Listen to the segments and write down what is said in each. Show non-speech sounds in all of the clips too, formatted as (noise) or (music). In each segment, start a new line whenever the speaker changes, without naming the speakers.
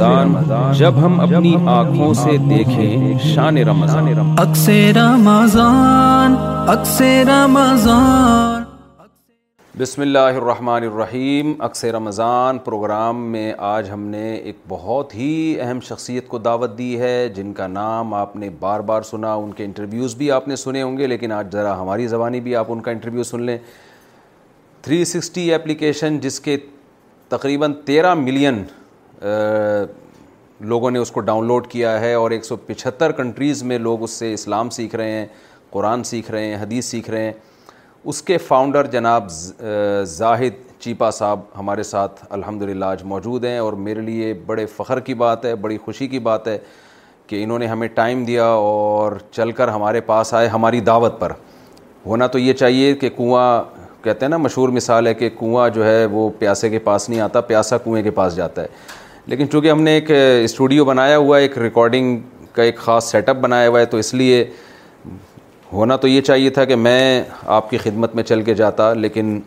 Ramzan جب ہم اپنی آنکھوں سے دیکھیں شان رمضان
رمضان رمضان
بسم اللہ الرحمن الرحیم رمضان پروگرام میں آج ہم نے ایک بہت ہی اہم شخصیت کو دعوت دی ہے جن کا نام آپ نے بار بار سنا ان کے انٹرویوز بھی آپ نے سنے ہوں گے لیکن آج ذرا ہماری زبانی بھی آپ ان کا انٹرویو سن لیں 360 سکسٹی جس کے تقریباً تیرہ ملین لوگوں نے اس کو ڈاؤن لوڈ کیا ہے اور ایک سو پچہتر کنٹریز میں لوگ اس سے اسلام سیکھ رہے ہیں قرآن سیکھ رہے ہیں حدیث سیکھ رہے ہیں اس کے فاؤنڈر جناب زاہد چیپا صاحب ہمارے ساتھ الحمد للہ آج موجود ہیں اور میرے لیے بڑے فخر کی بات ہے بڑی خوشی کی بات ہے کہ انہوں نے ہمیں ٹائم دیا اور چل کر ہمارے پاس آئے ہماری دعوت پر ہونا تو یہ چاہیے کہ کنواں کہتے ہیں نا مشہور مثال ہے کہ کنواں جو ہے وہ پیاسے کے پاس نہیں آتا پیاسا کنویں کے پاس جاتا ہے لیکن چونکہ ہم نے ایک اسٹوڈیو بنایا ہوا ہے ایک ریکارڈنگ کا ایک خاص سیٹ اپ بنایا ہوا ہے تو اس لیے ہونا تو یہ چاہیے تھا کہ میں آپ کی خدمت میں چل کے جاتا لیکن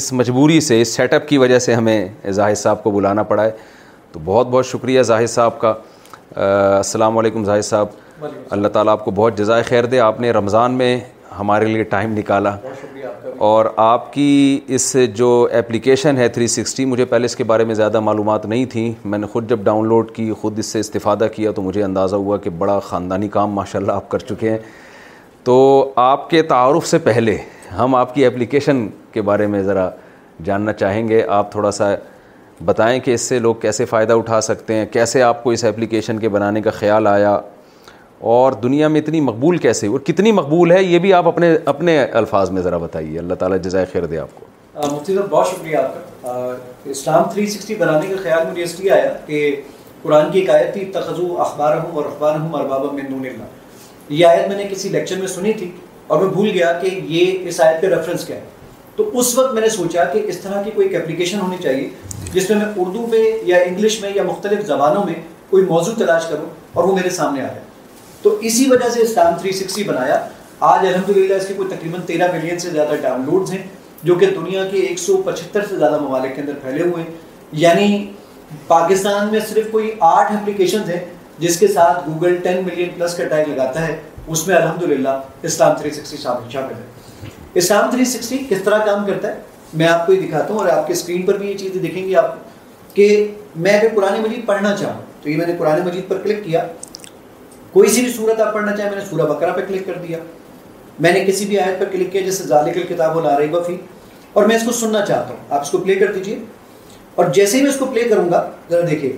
اس مجبوری سے اس سیٹ اپ کی وجہ سے ہمیں زاہد صاحب کو بلانا پڑا ہے تو بہت بہت شکریہ زاہد صاحب کا السلام علیکم زاہد صاحب اللہ تعالیٰ آپ کو بہت جزائے خیر دے آپ نے رمضان میں ہمارے لیے ٹائم نکالا اور آپ کی اس جو اپلیکیشن ہے تھری سکسٹی مجھے پہلے اس کے بارے میں زیادہ معلومات نہیں تھیں میں نے خود جب ڈاؤن لوڈ کی خود اس سے استفادہ کیا تو مجھے اندازہ ہوا کہ بڑا خاندانی کام ماشاء اللہ آپ کر چکے ہیں تو آپ کے تعارف سے پہلے ہم آپ کی اپلیکیشن کے بارے میں ذرا جاننا چاہیں گے آپ تھوڑا سا بتائیں کہ اس سے لوگ کیسے فائدہ اٹھا سکتے ہیں کیسے آپ کو اس ایپلیکیشن کے بنانے کا خیال آیا اور دنیا میں اتنی مقبول کیسے اور کتنی مقبول ہے یہ بھی آپ اپنے اپنے الفاظ میں ذرا بتائیے اللہ تعالیٰ جزائے خیر دے آپ کو
مفتی صاحب بہت شکریہ آپ کا اسلام تھری سکسٹی بنانے کا خیال مجھے اس لیے آیا کہ قرآن کی ایک آیت تھی تخذو اخبار ہوں اور اخبار ہوں اور بابا میں نون اللہ یہ آیت میں نے کسی لیکچر میں سنی تھی اور میں بھول گیا کہ یہ اس آیت پہ ریفرنس کیا ہے تو اس وقت میں نے سوچا کہ اس طرح کی کوئی ایک اپلیکیشن ہونی چاہیے جس میں میں اردو میں یا انگلش میں یا مختلف زبانوں میں کوئی موضوع تلاش کروں اور وہ میرے سامنے آ جائے تو اسی وجہ سے اسلام 360 بنایا آج الحمدللہ اس کے کوئی تقریباً تیرہ ملین سے زیادہ ڈاؤن لوڈز ہیں جو کہ دنیا کے ایک سو پچھتر سے زیادہ ممالک کے اندر پھیلے ہوئے ہیں یعنی پاکستان میں صرف کوئی آٹھ اپلیکیشنز ہیں جس کے ساتھ گوگل ٹین ملین پلس کا ٹائم لگاتا ہے اس میں الحمدللہ اسلام 360 سکسٹی شامل شامل ہے اسلام 360 کس طرح کام کرتا ہے میں آپ کو یہ دکھاتا ہوں اور آپ کے سکرین پر بھی یہ چیزیں دیکھیں گے آپ کہ میں اگر قرآن مجید پڑھنا چاہوں تو یہ میں نے قرآن مجید پر کلک کیا کوئی سی بھی صورت آپ پڑھنا چاہیں میں نے سورہ بکرا پہ کلک کر دیا میں نے کسی بھی آیت پہ کلک کیا جیسے لا اور میں اس کو سننا چاہتا ہوں آپ اس کو پلے کر دیجئے اور جیسے ہی میں اس کو پلے کروں گا ذرا دیکھیے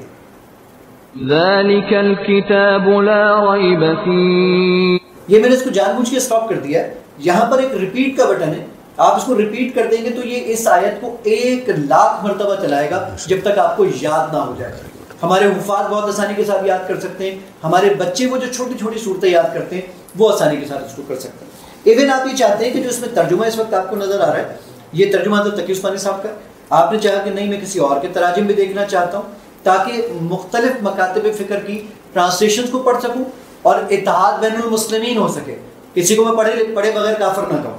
یہ میں نے اس کو جان بوجھ کے اسٹاپ کر دیا ہے یہاں پر ایک ریپیٹ کا بٹن ہے آپ اس کو ریپیٹ کر دیں گے تو یہ اس آیت کو ایک لاکھ مرتبہ چلائے گا جب تک آپ کو یاد نہ ہو جائے گا ہمارے وفات بہت آسانی کے ساتھ یاد کر سکتے ہیں ہمارے بچے وہ جو چھوٹی چھوٹی صورتیں یاد کرتے ہیں وہ آسانی کے ساتھ اس کو کر سکتے ہیں ایون آپ یہ چاہتے ہیں کہ جو اس میں ترجمہ اس وقت آپ کو نظر آ رہا ہے یہ ترجمہ تو عثمانی صاحب کا آپ نے چاہا کہ نہیں میں کسی اور کے تراجم بھی دیکھنا چاہتا ہوں تاکہ مختلف مکاتب فکر کی ٹرانسلیشنز کو پڑھ سکوں اور اتحاد بین المسلمین ہو سکے کسی کو میں پڑھے پڑھے بغیر کافر نہ کہوں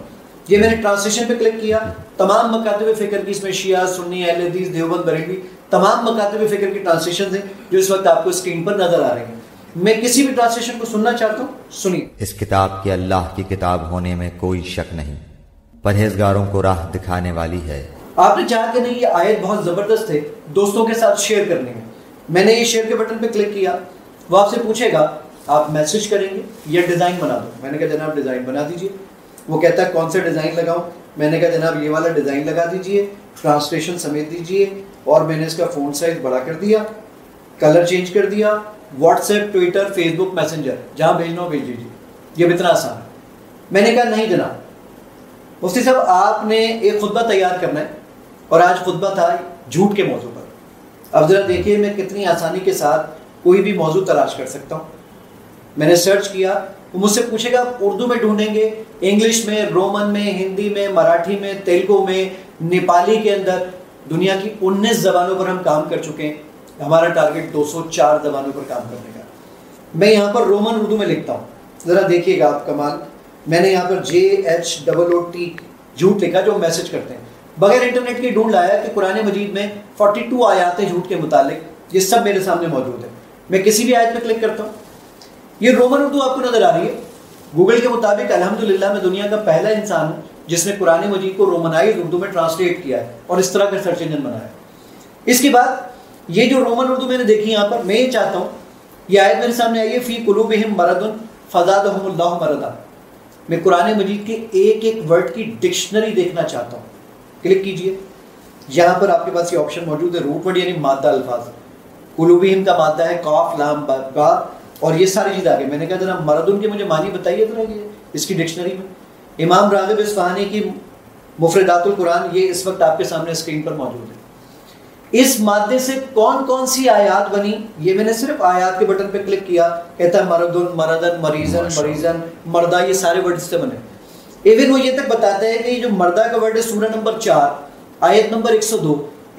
یہ میں نے ٹرانسلیشن پہ کلک کیا تمام مکاتب فکر کی اس میں شیعہ سنی اہل حدیث دیوبند بریلوی تمام مکاتب فکر کی ٹرانسلیشن ہیں جو اس وقت آپ کو اسکرین پر نظر آ رہے ہیں میں کسی بھی ٹرانسلیشن کو سننا چاہتا ہوں سنیے
اس کتاب کے اللہ کی کتاب ہونے میں کوئی شک نہیں پرہیزگاروں کو راہ دکھانے والی ہے
آپ نے چاہا کہ نہیں یہ آیت بہت زبردست ہے دوستوں کے ساتھ شیئر کرنے میں میں نے یہ شیئر کے بٹن پہ کلک کیا وہ آپ سے پوچھے گا آپ میسج کریں گے یا ڈیزائن بنا دو میں نے کہا جناب ڈیزائن بنا دیجئے وہ کہتا ہے کون سا ڈیزائن لگاؤں میں نے کہا جناب یہ والا ڈیزائن لگا دیجئے ٹرانسلیشن سمیت دیجئے اور میں نے اس کا فون سائز بڑا کر دیا کلر چینج کر دیا WhatsApp Twitter Facebook messenger جہاں بھیجنا ہو بھیج دیجیے یہ اتنا آسان ہے میں نے کہا نہیں جناب مفتی صاحب آپ نے ایک خطبہ تیار کرنا ہے اور آج خطبہ تھا جھوٹ کے موضوع پر اب ذرا دیکھیے میں کتنی آسانی کے ساتھ کوئی بھی موضوع تلاش کر سکتا ہوں میں نے سرچ کیا وہ مجھ سے پوچھے گا آپ اردو میں ڈھونڈیں گے انگلش میں رومن میں ہندی میں مراٹھی میں تیلگو میں نیپالی کے اندر دنیا کی انیس زبانوں پر ہم کام کر چکے ہیں ہمارا ٹارگٹ دو سو چار زبانوں پر کام کرنے کا میں یہاں پر رومن اردو میں لکھتا ہوں ذرا دیکھیے گا آپ کمال میں نے یہاں پر J H double O T جھوٹ لکھا جو میسج کرتے ہیں بغیر انٹرنیٹ کے ڈھونڈ لایا کہ قرآن مجید میں ٹو آیات ہیں جھوٹ کے متعلق یہ سب میرے سامنے موجود ہے میں کسی بھی آیت پہ کلک کرتا ہوں یہ رومن اردو آپ کو نظر آ رہی ہے گوگل کے مطابق الحمد میں دنیا کا پہلا انسان ہوں جس نے قرآن مجید کو رومنائز اردو میں ٹرانسلیٹ کیا ہے اور اس طرح کا سرچ انجن بنایا اس کے بعد یہ جو رومن اردو میں نے دیکھی یہاں پر میں یہ چاہتا ہوں یہ آیت میرے سامنے آئی ہے فی مرد اللہ مردا میں قرآن مجید کے ایک ایک ورڈ کی ڈکشنری دیکھنا چاہتا ہوں کلک کیجئے یہاں پر آپ کے پاس یہ آپشن موجود ہے روٹ ورڈ یعنی مادہ الفاظ قلوبہم کا مادہ ہے لام با اور یہ ساری چیز آگے میں نے کہا ذرا مرد ان کی مجھے مانی بتائیے اس کی ڈکشنری میں امام راغب اسفہانی کی مفردات القرآن یہ اس وقت آپ کے سامنے سکرین پر موجود ہے اس مادے سے کون کون سی آیات بنی یہ میں نے صرف آیات کے بٹن پہ کلک کیا کہتا ہے مردن مردن مریضن مریضن مردہ یہ سارے ورڈ سے بنے ایون وہ یہ تک بتاتا ہے کہ جو مردہ کا ورڈ ہے سورہ نمبر چار آیت نمبر ایک سو دو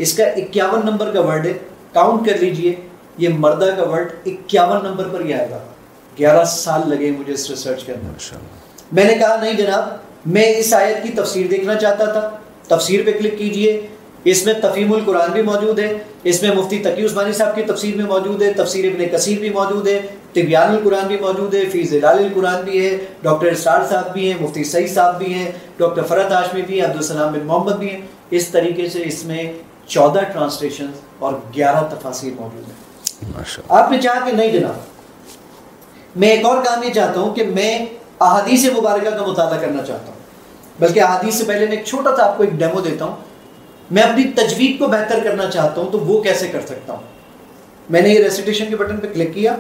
اس کا اکیاون نمبر کا ورڈ ہے کاؤنٹ کر لیجئے یہ مردہ کا ورڈ اکیاون نمبر پر ہی آئے گا گیارہ سال لگے مجھے اس ریسرچ کرنے میں نے کہا نہیں جناب میں اس آیت کی تفسیر دیکھنا چاہتا تھا تفسیر پہ کلک کیجئے اس میں تفیم القرآن بھی موجود ہے اس میں مفتی تقی عثمانی صاحب کی تفسیر میں موجود ہے تفسیر ابن کثیر بھی موجود ہے طبیان القرآن بھی موجود ہے القرآن بھی ہے ڈاکٹر اسرار صاحب بھی ہیں مفتی سعید صاحب بھی ہیں ڈاکٹر فرحت آشمی بھی ہیں عبدالسلام بن محمد بھی ہیں اس طریقے سے اس میں چودہ ٹرانسلیشن اور گیارہ تفاصیر موجود ہیں آپ نے چاہا کہ نہیں جناب میں ایک اور کام یہ چاہتا ہوں کہ میں احادیث مبارکہ کا مطالعہ کرنا چاہتا ہوں بلکہ احادیث سے پہلے میں ایک چھوٹا سا آپ کو ایک ڈیمو دیتا ہوں میں اپنی تجوید کو بہتر کرنا چاہتا ہوں تو وہ کیسے کر سکتا ہوں میں نے یہ ریسیٹیشن کے بٹن پہ کلک کیا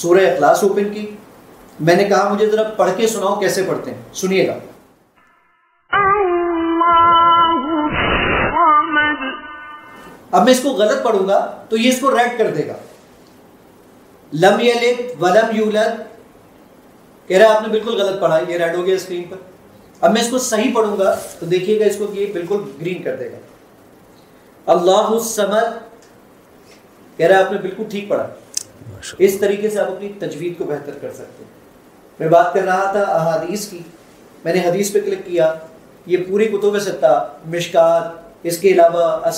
سورہ اخلاص اوپن کی میں نے کہا مجھے ذرا پڑھ کے سناؤ کیسے پڑھتے ہیں سنیے گا اب میں اس کو غلط پڑھوں گا تو یہ اس کو ریڈ کر دے گا لم یلد ولم یولد کہہ رہا آپ نے بالکل غلط پڑھا یہ ریڈ ہو گیا اسکرین پر اب میں اس کو صحیح پڑھوں گا تو دیکھیے گا اس کو کہ یہ بالکل گرین کر دے گا اللہ کہہ رہا ہے آپ نے بالکل ٹھیک پڑھا اس طریقے سے آپ اپنی تجوید کو بہتر کر سکتے ہیں میں بات کر رہا تھا احادیث کی میں نے حدیث پہ کلک کیا یہ پوری کتب میں ستہ مشکا اس کے علاوہ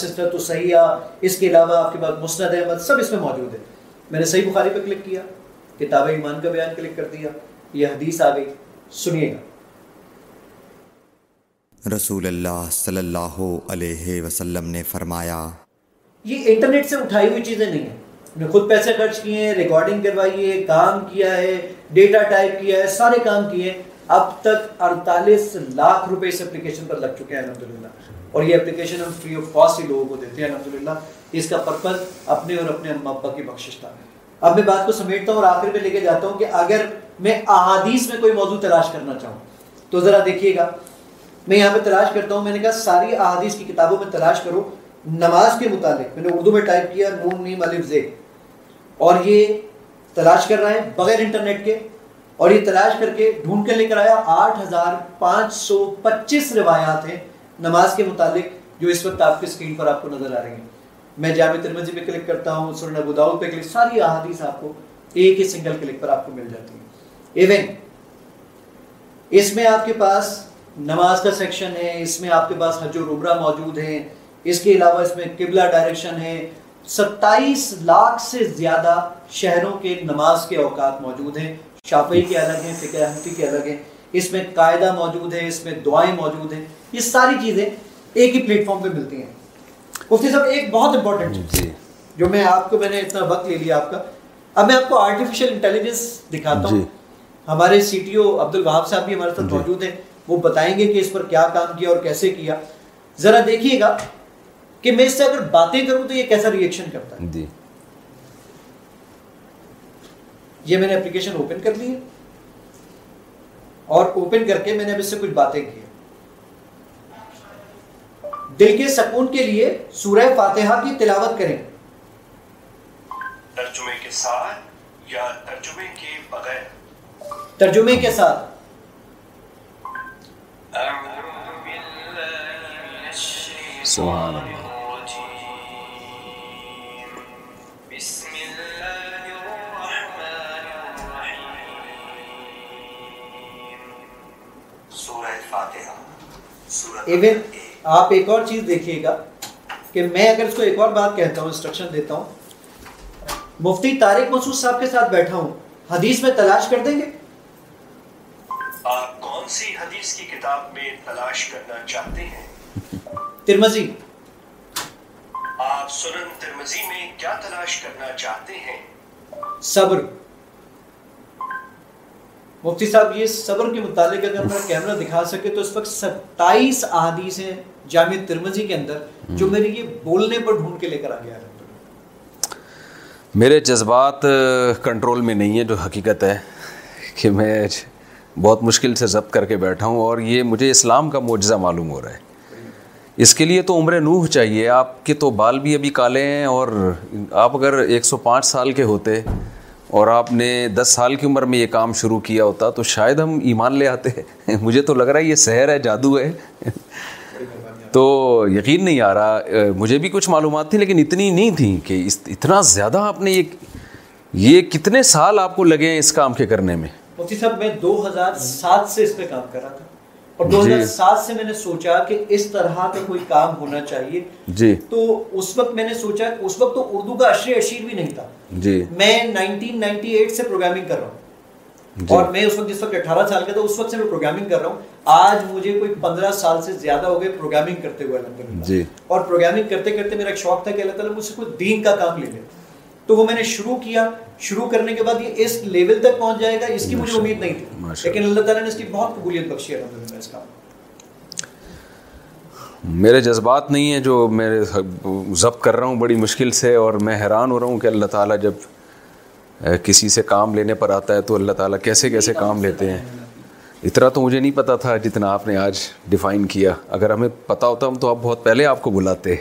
صحیحہ اس کے علاوہ آپ کے پاس مسند احمد سب اس میں موجود ہے میں نے صحیح بخاری پہ کلک کیا کتاب ایمان کا بیان کلک کر دیا یہ حدیث آگئی سنیے گا
رسول اللہ صلی اللہ علیہ وسلم نے فرمایا
یہ انٹرنیٹ سے اٹھائی ہوئی چیزیں نہیں ہیں خود پیسے خرچ کیے ہیں ریکارڈنگ کروائی ہے کام کیا ہے ڈیٹا ٹائپ کیا ہے سارے کام کیے اب تک اڑتالیس لاکھ روپے اس اپلیکیشن پر لگ چکے ہیں الحمدللہ اور یہ اپلیکیشن ہم فری آف کاسٹ ہی لوگوں کو دیتے ہیں الحمدللہ اس کا پرپز اپنے اور اپنے اما ابا کی بخشش میں اب میں بات کو سمیٹتا ہوں اور آخر میں لے کے جاتا ہوں کہ اگر میں احادیث میں کوئی موضوع تلاش کرنا چاہوں تو ذرا دیکھیے گا میں یہاں پہ تلاش کرتا ہوں میں نے کہا ساری احادیث کی کتابوں میں تلاش کرو نماز کے متعلق میں نے اردو میں ٹائپ کیا نون نیم الف زے اور یہ تلاش کر رہا ہے بغیر انٹرنیٹ کے اور یہ تلاش کر کے ڈھونڈ کے لے کر آیا آٹھ ہزار پانچ سو پچیس روایات ہیں نماز کے متعلق جو اس وقت آپ کی اسکرین پر آپ کو نظر آ رہی ہیں میں جامع ترمزی پہ کلک کرتا ہوں ابو داؤد پہ کلک ساری احادیث آپ کو ایک ہی سنگل کلک پر آپ کو مل جاتی ہے ایون اس میں آپ کے پاس نماز کا سیکشن ہے اس میں آپ کے پاس حج و ربرا موجود ہیں اس کے علاوہ اس میں قبلہ ڈائریکشن ہے ستائیس لاکھ سے زیادہ شہروں کے نماز کے اوقات موجود ہیں شافعی کے الگ ہیں فکر کے الگ ہیں اس میں قاعدہ موجود ہے اس میں دعائیں موجود ہیں یہ ساری چیزیں ایک ہی پلیٹ فارم پہ ملتی ہیں مفتی صاحب ایک بہت امپورٹنٹ
جی۔
ہے جو میں آپ کو میں نے اتنا وقت لے لیا آپ کا اب میں آپ کو آرٹیفیشل انٹیلیجنس دکھاتا ہوں
جی۔
ہمارے سی ٹی او عبد الوہاب صاحب بھی ہمارے ساتھ جی۔ موجود ہیں وہ بتائیں گے کہ اس پر کیا کام کیا اور کیسے کیا ذرا دیکھیے گا کہ میں اس سے اگر باتیں کروں تو یہ کیسا ریئیکشن کرتا ہے یہ میں نے اپلیکیشن اوپن کر لی ہے اور اوپن کر کے میں نے اب اس سے کچھ باتیں کی دل کے سکون کے لیے سورہ فاتحہ کی تلاوت کریں
ترجمے کے ساتھ یا ترجمے کے بغیر
ترجمے کے ساتھ
سبحان اللہ
ب آپ ایک اور چیز دیکھیے گا کہ میں اگر اس کو ایک اور بات کہتا ہوں انسٹرکشن دیتا ہوں مفتی طارق مسعود صاحب کے ساتھ بیٹھا ہوں حدیث میں تلاش کر دیں گے
آپ حدیث کی کتاب میں تلاش کرنا چاہتے ہیں
ترمزی
آپ سنن ترمزی میں کیا تلاش کرنا چاہتے ہیں
صبر مفتی صاحب یہ صبر کے متعلق اگر کیمرہ دکھا سکے تو اس وقت ستائیس ہیں ترمزی کے اندر جو میرے یہ بولنے پر ڈھونڈ کے لے کر
میرے جذبات کنٹرول میں نہیں ہے جو حقیقت ہے کہ میں بہت مشکل سے ضبط کر کے بیٹھا ہوں اور یہ مجھے اسلام کا معجزہ معلوم ہو رہا ہے اس کے لیے تو عمر نوح چاہیے آپ کے تو بال بھی ابھی کالے ہیں اور آپ اگر ایک سو پانچ سال کے ہوتے اور آپ نے دس سال کی عمر میں یہ کام شروع کیا ہوتا تو شاید ہم ایمان لے آتے (laughs) مجھے تو لگ رہا ہے یہ سحر ہے جادو ہے تو یقین نہیں آ رہا مجھے بھی کچھ معلومات تھیں لیکن اتنی نہیں تھیں کہ اتنا زیادہ آپ نے یہ یہ کتنے سال آپ کو لگے ہیں اس کام کے کرنے میں
مفتی صاحب میں دو ہزار سات سے اس پہ کام کر رہا تھا اور جی۔ دو ہزار سات سے میں نے سوچا کہ اس طرح کا کوئی کام ہونا چاہیے
جی
تو اس وقت میں نے سوچا اس وقت تو اردو کا اشر اشیر بھی نہیں تھا
جی
میں نائنٹین نائنٹی ایٹ سے پروگرامنگ کر رہا ہوں جی۔ اور میں اس وقت جس وقت اٹھارہ سال کا تھا اس وقت سے میں پروگرامنگ کر رہا ہوں آج مجھے کوئی پندرہ سال سے زیادہ ہو گئے پروگرامنگ کرتے ہوئے الحمد للہ
جی۔
اور پروگرامنگ کرتے کرتے میرا ایک شوق تھا کہ اللہ تعالیٰ مجھ سے کوئی دین کا کام لے لے تو وہ میں نے شروع کیا شروع کرنے کے بعد یہ اس لیول تک پہنچ جائے گا اس کی مجھے امید نہیں تھی لیکن اللہ تعالیٰ نے اس کی بہت قبولیت بخشی الحمد للہ اس کا
میرے جذبات نہیں ہیں جو میرے ضبط کر رہا ہوں بڑی مشکل سے اور میں حیران ہو رہا ہوں کہ اللہ تعالیٰ جب کسی سے کام لینے پر آتا ہے تو اللہ تعالیٰ کیسے کیسے کام لیتے ہیں اتنا تو مجھے نہیں پتا تھا جتنا آپ نے آج ڈیفائن کیا اگر ہمیں پتا ہوتا ہم تو آپ بہت پہلے آپ کو بلاتے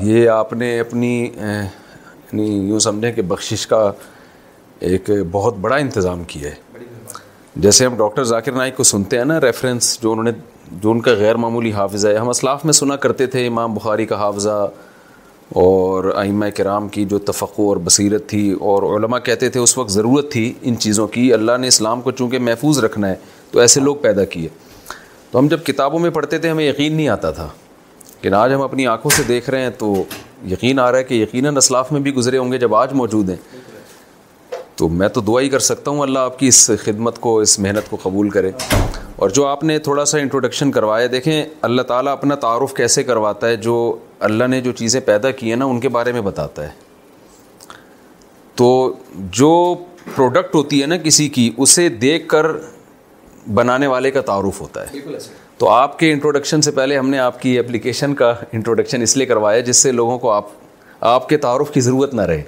یہ آپ نے اپنی یوں سمجھیں کہ بخشش کا ایک بہت بڑا انتظام کیا ہے جیسے ہم ڈاکٹر ذاکر نائک کو سنتے ہیں نا ریفرنس جو انہوں نے جو ان کا غیر معمولی حافظہ ہے ہم اسلاف میں سنا کرتے تھے امام بخاری کا حافظہ اور آئمہ کرام کی جو تفقع اور بصیرت تھی اور علماء کہتے تھے اس وقت ضرورت تھی ان چیزوں کی اللہ نے اسلام کو چونکہ محفوظ رکھنا ہے تو ایسے لوگ پیدا کیے تو ہم جب کتابوں میں پڑھتے تھے ہمیں یقین نہیں آتا تھا لیکن آج ہم اپنی آنکھوں سے دیکھ رہے ہیں تو یقین آ رہا ہے کہ یقیناً اسلاف میں بھی گزرے ہوں گے جب آج موجود ہیں تو میں تو دعا ہی کر سکتا ہوں اللہ آپ کی اس خدمت کو اس محنت کو قبول کرے اور جو آپ نے تھوڑا سا انٹروڈکشن کروایا دیکھیں اللہ تعالیٰ اپنا تعارف کیسے کرواتا ہے جو اللہ نے جو چیزیں پیدا کی ہیں نا ان کے بارے میں بتاتا ہے تو جو پروڈکٹ ہوتی ہے نا کسی کی اسے دیکھ کر بنانے والے کا تعارف ہوتا ہے تو آپ کے انٹروڈکشن سے پہلے ہم نے آپ کی اپلیکیشن کا انٹروڈکشن اس لیے کروایا جس سے لوگوں کو آپ آپ کے تعارف کی ضرورت نہ رہے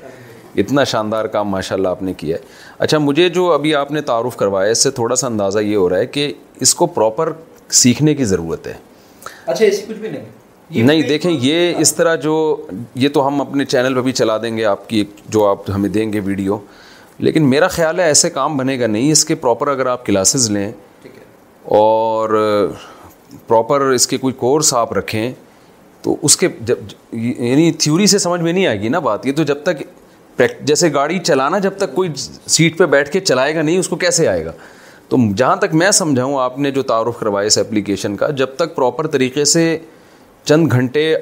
اتنا شاندار کام ماشاء اللہ آپ نے کیا ہے اچھا مجھے جو ابھی آپ نے تعارف کروایا اس سے تھوڑا سا اندازہ یہ ہو رہا ہے کہ اس کو پراپر سیکھنے کی ضرورت ہے
اچھا ایسی کچھ بھی نہیں
نہیں دیکھیں یہ اس طرح جو یہ تو ہم اپنے چینل پہ بھی چلا دیں گے آپ کی جو آپ ہمیں دیں گے ویڈیو لیکن میرا خیال ہے ایسے کام بنے گا نہیں اس کے پراپر اگر آپ کلاسز لیں اور پراپر اس کے کوئی کورس آپ رکھیں تو اس کے جب یعنی تھیوری سے سمجھ میں نہیں آئے گی نا بات یہ تو جب تک جیسے گاڑی چلانا جب تک کوئی سیٹ پہ بیٹھ کے چلائے گا نہیں اس کو کیسے آئے گا تو جہاں تک میں سمجھا ہوں آپ نے جو تعارف کروایا اس ایپلیکیشن کا جب تک پراپر طریقے سے چند گھنٹے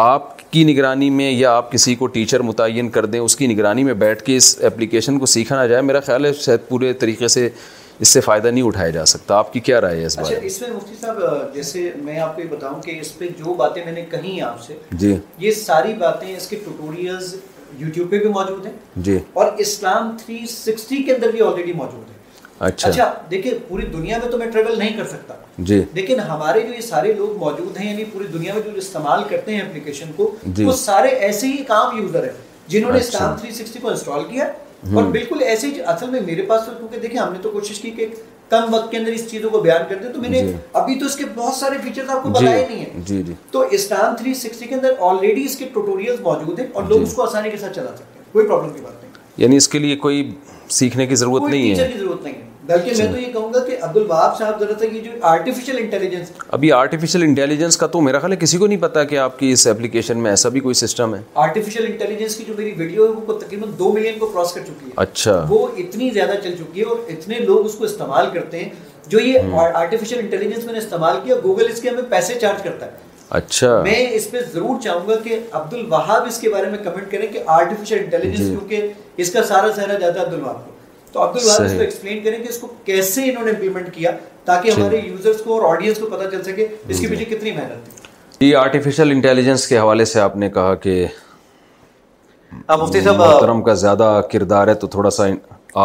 آپ کی نگرانی میں یا آپ کسی کو ٹیچر متعین کر دیں اس کی نگرانی میں بیٹھ کے اس اپلیکیشن کو سیکھا نہ جائے میرا خیال ہے شاید پورے طریقے سے اس سے فائدہ نہیں اٹھایا جا سکتا آپ کی کیا رائے ہے اس بارے
اچھا، اس میں مفتی صاحب جیسے میں آپ کو یہ بتاؤں کہ اس پہ جو باتیں میں نے کہیں آپ سے
جی
یہ ساری باتیں اس کے ٹوٹوریلز یوٹیوب پہ بھی موجود ہیں
جی
اور اسلام 360 کے اندر بھی آلریڈی موجود ہیں
اچھا,
اچھا، دیکھیے پوری دنیا میں تو میں ٹریول نہیں کر سکتا
جی۔
لیکن ہمارے جو یہ سارے لوگ موجود ہیں یعنی پوری دنیا میں جو استعمال کرتے ہیں اپلیکیشن کو
جی۔
وہ سارے ایسے ہی کام یوزر ہیں جنہوں نے
اچھا۔
کو انسٹال کیا اور بالکل ایسے ہی اصل میں میرے پاس تو تو دیکھیں ہم نے کوشش کی کہ کم وقت کے اندر اس چیزوں کو بیان کر دیں تو میں نے
جی۔
ابھی تو اس کے بہت سارے فیچرز آپ کو نہیں ہیں
نہیں ہے
تو اسلام تھری سکسٹی کے اندر آلریڈی اس کے ٹوٹوریلز موجود ہیں اور لوگ اس کو آسانی کے ساتھ چلا سکتے ہیں کوئی پرابلم کی بات نہیں
یعنی اس کے لیے کوئی سیکھنے کی ضرورت نہیں ہے
بلکہ میں اچھا۔ تو یہ کہوں گا کہ عبد الباب صاحب ذرا سا کہ جو آرٹیفیشیل انٹیلیجنس
ابھی آرٹیفیشیل انٹیلیجنس کا تو میرا خیال ہے کسی کو نہیں پتا کہ آپ کی اس اپلیکیشن میں ایسا بھی کوئی سسٹم ہے
آرٹیفیشیل انٹیلیجنس کی جو میری ویڈیو ہے وہ تقریباً دو ملین کو کراس کر چکی ہے
اچھا
وہ اتنی زیادہ چل چکی ہے اور اتنے لوگ اس کو استعمال کرتے ہیں جو یہ آرٹیفیشیل انٹیلیجنس میں نے استعمال کیا گوگل اس کے ہمیں پیسے چارج کرتا ہے
اچھا
میں اس پہ ضرور چاہوں گا کہ عبد الوہاب اس کے بارے میں کمنٹ کریں کہ آرٹیفیشل
جی۔
انٹیلیجنس کیونکہ اس کا سارا سہرا جاتا ہے عبد الوہاب کو تو عبد الوہاب اس کو ایکسپلین کریں کہ اس کو کیسے انہوں نے امپلیمنٹ کیا تاکہ جی۔ ہمارے یوزرز کو اور آڈینس کو پتا چل سکے اس کے جی۔ پیچھے کتنی محنت تھی
جی آرٹیفیشل انٹیلیجنس کے حوالے سے آپ نے کہا کہ محترم کا زیادہ کردار ہے تو تھوڑا سا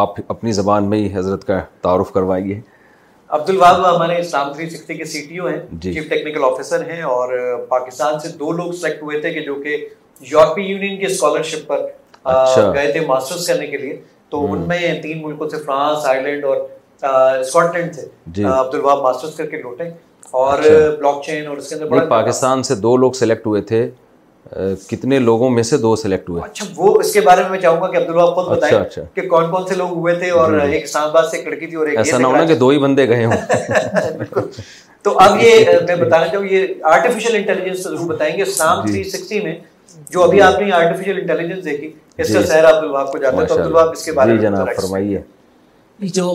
آپ اپنی زبان میں ہی حضرت کا تعارف کروائیے
عبد الواب ہمارے اسلام تھری سکسٹی کے سی ٹی او ہیں
جی۔
چیف ٹیکنیکل آفیسر ہیں اور پاکستان سے دو لوگ سلیکٹ ہوئے تھے کہ جو کہ یورپی یونین کے اسکالرشپ پر
اچھا۔
گئے تھے ماسٹرز کرنے کے لیے تو ان میں تین ملکوں سے فرانس آئرلینڈ اور اسکاٹلینڈ سے
جی۔
عبد الواب ماسٹرز کر کے لوٹے اور
اچھا۔
بلاک چین اور اس کے اندر
پاکستان سے دو لوگ سلیکٹ ہوئے تھے کتنے لوگوں میں سے دو سلیکٹ ہوئے
اچھا وہ اس کے بارے میں چاہوں گا کہ عبداللہ خود
اچھا،
بتائیں
اچھا۔
کہ کون کون سے لوگ ہوئے تھے اور جی، جی۔ ایک اسلام آباد سے کڑکی تھی اور ایک
ایسا نہ ہونا کہ دو ہی بندے گئے ہوں (laughs)
تو اب یہ (laughs) میں بتانا چاہوں یہ آرٹیفیشل انٹیلیجنس ضرور بتائیں گے سام
تھری
سکسٹی میں جو ابھی جی۔ آپ نے آرٹیفیشل انٹیلیجنس دیکھی اس سے سہر عبدالواب کو جاتا ہے تو عبدالواب اس کے بارے میں
جناب فرمائیے
جو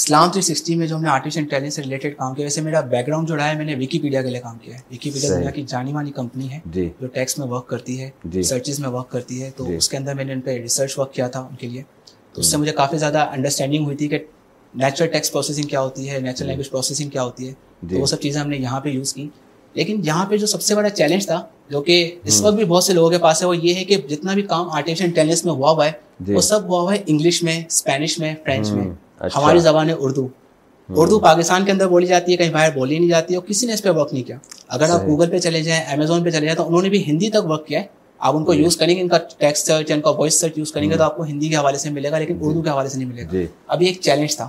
اسلام تھری سکسٹی میں جو ہم نے آرٹیفیشل انٹیلیجنس سے ریلیٹڈ کام کیا ویسے میرا بیک گراؤنڈ جوڑا ہے میں نے ویکی پیڈیا کے لیے کام کیا ہے
ویکی
پیڈیا کی جانی مانی کمپنی ہے
جی۔
جو ٹیکس میں ورک کرتی ہے سرچز جی۔ میں ورک کرتی ہے تو
جی۔
اس کے اندر میں نے ان پہ ریسرچ ورک کیا تھا ان کے لیے تو اس سے مجھے کافی زیادہ انڈرسٹینڈنگ ہوئی تھی کہ نیچرل ٹیکس پروسیسنگ کیا ہوتی ہے نیچرل لینگویج پروسیسنگ کیا ہوتی ہے تو وہ سب چیزیں ہم نے یہاں پہ یوز کی لیکن یہاں پہ جو سب سے بڑا چیلنج تھا جو کہ اس وقت بھی بہت سے لوگوں کے پاس ہے وہ یہ ہے کہ جتنا بھی کام آرٹیفیشل انٹیلیجنس میں ہوا ہوا ہے وہ سب ہوا ہوا ہے انگلش میں اسپینش میں فرینچ میں
اچھا۔
ہماری زبان ہے اردو اردو پاکستان کے اندر بولی جاتی ہے کہیں باہر بولی نہیں جاتی ہے اور کسی نے اس پہ ورک نہیں کیا اگر آپ گوگل پہ چلے جائیں امیزون پہ چلے جائیں تو انہوں نے بھی ہندی تک ورک کیا ہے آپ ان کو یوز جی۔ کریں گے ان کا ٹیکسٹ کا وائس سرچ یوز کریں گے تو آپ کو ہندی کے حوالے سے ملے گا لیکن جی۔ اردو کے حوالے سے نہیں ملے گا
جی۔
ابھی ایک چیلنج تھا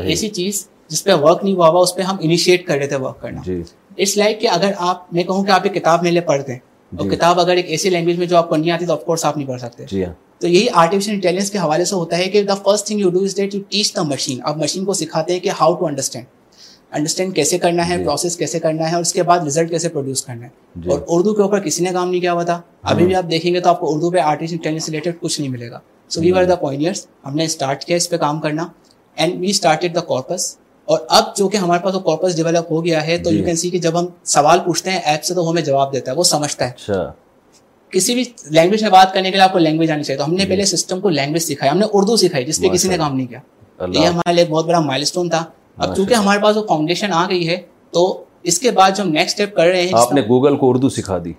ایسی چیز جس پہ ورک نہیں ہوا ہوا اس پہ ہم انیشیٹ کر رہے تھے ورک کرنا اٹس لائک کہ اگر آپ میں کہوں کہ آپ ایک کتاب میرے پڑھتے ہیں اور
جی۔
کتاب اگر ایک ایسی لینگویج میں جو آپ کو نہیں آتی تو آف کورس آپ نہیں پڑھ سکتے
جی ہاں۔
تو یہی آرٹیفیشل انٹیلیجنس کے حوالے سے ہوتا ہے کہ the first thing you do is that you teach the machine آپ مشین کو سکھاتے ہیں کہ ہاؤ ٹو انڈرسٹینڈ انڈرسٹینڈ کیسے کرنا ہے پروسیس جی۔ کیسے کرنا ہے اور اس کے بعد ریزلٹ کیسے پروڈیوس کرنا ہے
جی۔
اور اردو کے اوپر کسی نے کام نہیں کیا ہوا تھا ہاں۔ ابھی بھی آپ دیکھیں گے تو آپ کو اردو پہ آرٹیفیشل انٹیلیجنس ریلیٹڈ کچھ نہیں ملے گا سو وی آر دا پوائنٹ ہم نے اسٹارٹ کیا اس پہ کام کرنا and we started the corpus اور اب جو کہ ہمارے پاس وہ کارپس ڈیولپ ہو گیا ہے تو یو کین سی کہ جب ہم سوال پوچھتے ہیں ایپ سے تو ہمیں جواب دیتا ہے وہ سمجھتا ہے
اچھا۔
کسی بھی لینگویج میں بات کرنے کے لیے آپ کو لینگویج آنی چاہیے تو ہم نے جی۔ پہلے سسٹم کو لینگویج سکھائی ہم نے اردو سکھائی جس پہ کسی نے کام نہیں کیا یہ ہمارے لیے بہت بڑا مائل اسٹون تھا اب چونکہ ہمارے پاس وہ فاؤنڈیشن آ گئی ہے تو اس کے بعد جو ہم نیکسٹ اسٹیپ کر رہے ہیں
آپ نے گوگل کو اردو سکھا دی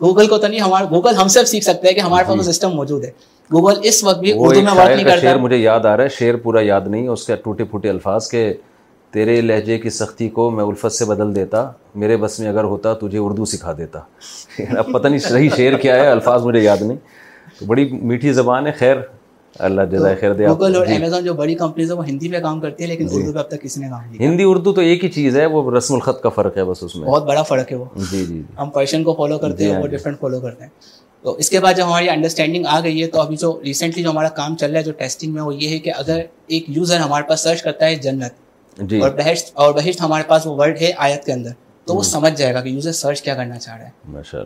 گوگل (laughs) کو تو نہیں ہمارا گوگل ہم سب سیکھ سکتے ہیں کہ ہمارے پاس وہ سسٹم جی۔ موجود ہے گوگل اس وقت بھی اردو میں
بات
نہیں کرتا
مجھے یاد آ رہا ہے شیر پورا یاد نہیں اس کے ٹوٹے پھوٹے الفاظ کے تیرے لہجے کی سختی کو میں الفت سے بدل دیتا میرے بس میں اگر ہوتا تجھے اردو سکھا دیتا یعنی اب پتہ نہیں صحیح شعر کیا ہے الفاظ مجھے یاد نہیں تو بڑی میٹھی زبان ہے خیر اللہ خیر دے
گوگل اور امیزون جی۔ جو بڑی کمپنیز ہیں وہ ہندی میں کام کرتی ہیں لیکن جی۔ اردو اب تک کسی نے کام نہیں
ہندی اردو تو ایک ہی چیز ہے وہ رسم الخط کا فرق ہے بس اس میں
بہت بڑا فرق ہے وہ
جی جی, جی۔
ہم فیشن کو فالو کرتے ہیں ہاں، وہ ڈفرینٹ فالو کرتے ہیں تو اس کے بعد جب ہماری انڈرسٹینڈنگ آ گئی ہے تو ابھی جو ریسنٹلی جو ہمارا کام چل رہا ہے جو ٹیسٹنگ میں وہ یہ ہے کہ اگر ایک یوزر ہمارے پاس سرچ کرتا ہے جنت جی۔ اور بہشت اور بہشت ہمارے پاس وہ ورڈ ہے آیت کے اندر تو وہ سمجھ جائے گا کہ یوزر سرچ کیا کرنا چاہ رہا ہے
ماشاء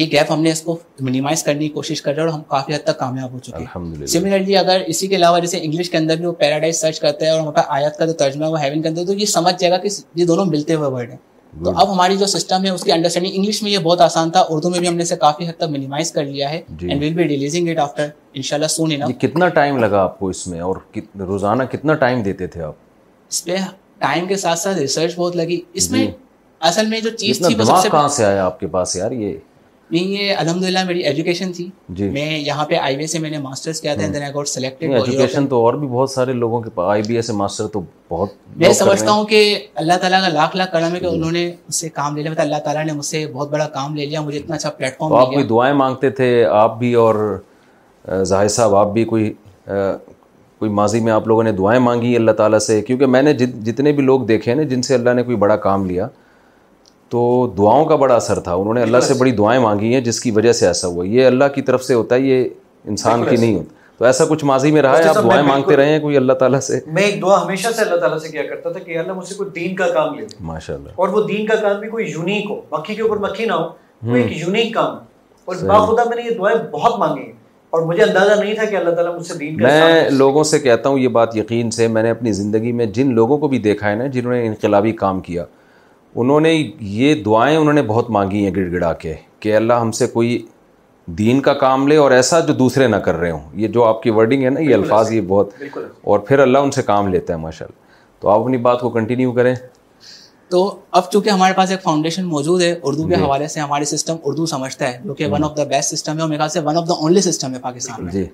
یہ گیپ ہم نے اس کو منیمائز کرنے کی کوشش کر رہے ہیں اور ہم کافی حد تک کامیاب ہو چکے ہیں سملرلی اگر اسی کے علاوہ جیسے انگلش کے اندر بھی وہ پیراڈائز سرچ کرتا ہے اور ہمارے آیت کا جو ترجمہ ہے وہ ہیون کے اندر تو یہ سمجھ جائے گا کہ یہ دونوں ملتے ہوئے ورڈ ہیں تو اب ہماری جو سسٹم ہے اس کی انڈرسٹینڈنگ انگلش میں یہ بہت آسان تھا اردو میں بھی ہم نے اسے کافی حد تک منیمائز کر لیا ہے and we'll be releasing it after انشاءاللہ سون انف
کتنا ٹائم لگا آپ کو اس میں اور روزانہ کتنا ٹائم دیتے تھے آپ
اس پہ ٹائم کے ساتھ ساتھ ریسرچ بہت لگی اس میں جی۔ اصل میں جو چیز تھی
وہ سب سے کہاں سے آیا آپ کے پاس یار یہ
نہیں یہ الحمد للہ میری ایجوکیشن تھی جی۔ میں یہاں پہ آئی بی اے سے میں نے ماسٹرس کیا تھا then I got selected
education تو اور بھی بہت سارے لوگوں کے آئی بی اے سے ماسٹر تو بہت
میں سمجھتا ہوں کہ اللہ تعالیٰ کا لاکھ لاکھ کرم ہے کہ جی۔ انہوں نے اس سے کام لے لیا اللہ تعالیٰ نے مجھ سے بہت بڑا کام لے لیا مجھے اتنا اچھا پلیٹ فارم
آپ کوئی دعائیں مانگتے تھے آپ بھی اور ظاہر صاحب آپ بھی کوئی کوئی ماضی میں آپ لوگوں نے دعائیں مانگی اللہ تعالیٰ سے کیونکہ میں نے جتنے بھی لوگ دیکھے ہیں نا جن سے اللہ نے کوئی بڑا کام لیا تو دعاؤں کا بڑا اثر تھا انہوں نے اللہ سے بڑی دعائیں مانگی ہیں جس کی وجہ سے ایسا ہوا یہ اللہ کی طرف سے ہوتا ہے یہ انسان کی نہیں ہوتا تو ایسا کچھ ماضی میں رہا ہے آپ دعائیں مانگتے رہے ہیں کوئی اللہ تعالیٰ سے
میں ایک دعا ہمیشہ سے اللہ تعالیٰ سے کیا کرتا تھا کہ اللہ مجھ سے کوئی دین کا کام لے
ماشاء اللہ
اور وہ دین کا کام بھی کوئی یونیک ہو مکھی کے اوپر مکھی نہ ہو کوئی ایک یونیک کام اور باخدا میں نے یہ دعائیں بہت مانگی ہیں اور مجھے اندازہ نہیں تھا کہ اللہ تعالیٰ مجھ سے دین
میں لوگوں سے کہتا ہوں یہ بات یقین سے میں نے اپنی زندگی میں جن لوگوں کو بھی دیکھا ہے نا جنہوں نے انقلابی کام کیا انہوں نے یہ دعائیں انہوں نے بہت مانگی ہیں گڑ گڑا کے کہ اللہ ہم سے کوئی دین کا کام لے اور ایسا جو دوسرے نہ کر رہے ہوں یہ جو آپ کی ورڈنگ ہے نا یہ الفاظ یہ بہت اور پھر اللہ ان سے کام لیتا ہے ماشاء اللہ تو آپ اپنی بات کو کنٹینیو کریں
تو اب چونکہ ہمارے پاس ایک فاؤنڈیشن موجود ہے اردو کے جی۔ حوالے سے ہمارے سسٹم اردو سمجھتا ہے جو کہ one of the best system ہے اور میرے خیال سے one of the only system ہے پاکستان میں جی۔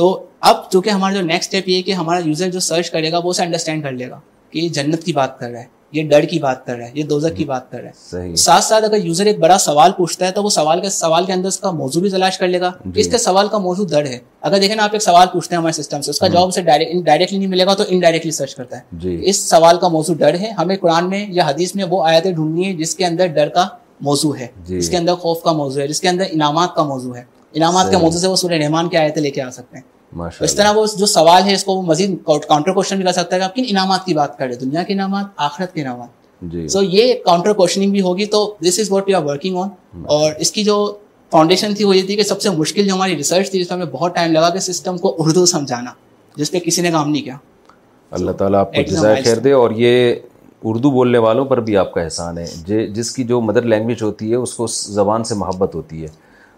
تو اب چونکہ ہمارا جو نیکسٹ اسٹیپ یہ کہ ہمارا یوزر جو سرچ کرے گا وہ اسے انڈرسٹینڈ کر لے گا کہ جنت کی بات کر رہا ہے یہ ڈر کی بات کر رہا ہے یہ دوزک کی بات کر رہا ہے ساتھ ساتھ اگر یوزر ایک بڑا سوال پوچھتا ہے تو وہ سوال کے سوال کے اندر اس کا موضوع بھی تلاش کر لے گا جی۔ اس کے سوال کا موضوع ڈر ہے اگر دیکھیں نا آپ ایک سوال پوچھتے ہیں ہمارے سسٹم سے اس کا ہاں۔ جواب اسے ڈائریکٹلی نہیں ملے گا تو انڈائریکٹلی سرچ کرتا ہے جی۔ اس سوال کا موضوع ڈر ہے ہمیں قرآن میں یا حدیث میں وہ آیتیں ڈھونڈنی ہے جس کے اندر ڈر کا موضوع ہے جی۔ جس کے اندر خوف کا موضوع ہے جس کے اندر انعامات کا موضوع ہے انعامات کے موضوع سے وہ سورہ رحمان کے آیتیں لے کے آ سکتے ہیں اس طرح وہ جو سوال ہے اس کو مزید کاؤنٹر کوشچن بھی کر سکتا ہے کہ آپ کن انعامات کی بات کر رہے ہیں دنیا کے انعامات آخرت کے انعامات سو جی۔ یہ کاؤنٹر کوشچننگ بھی ہوگی تو this is what you are working on اور اس کی جو فاؤنڈیشن تھی وہ یہ تھی کہ سب سے مشکل جو ہماری ریسرچ تھی جس میں ہمیں بہت ٹائم لگا کہ سسٹم کو اردو سمجھانا جس پہ کسی نے کام نہیں کیا
اللہ تعالیٰ آپ کو جزائے خیر دے اور یہ اردو بولنے والوں پر بھی آپ کا احسان ہے جس کی جو مدر لینگویج ہوتی ہے اس کو زبان سے محبت ہوتی ہے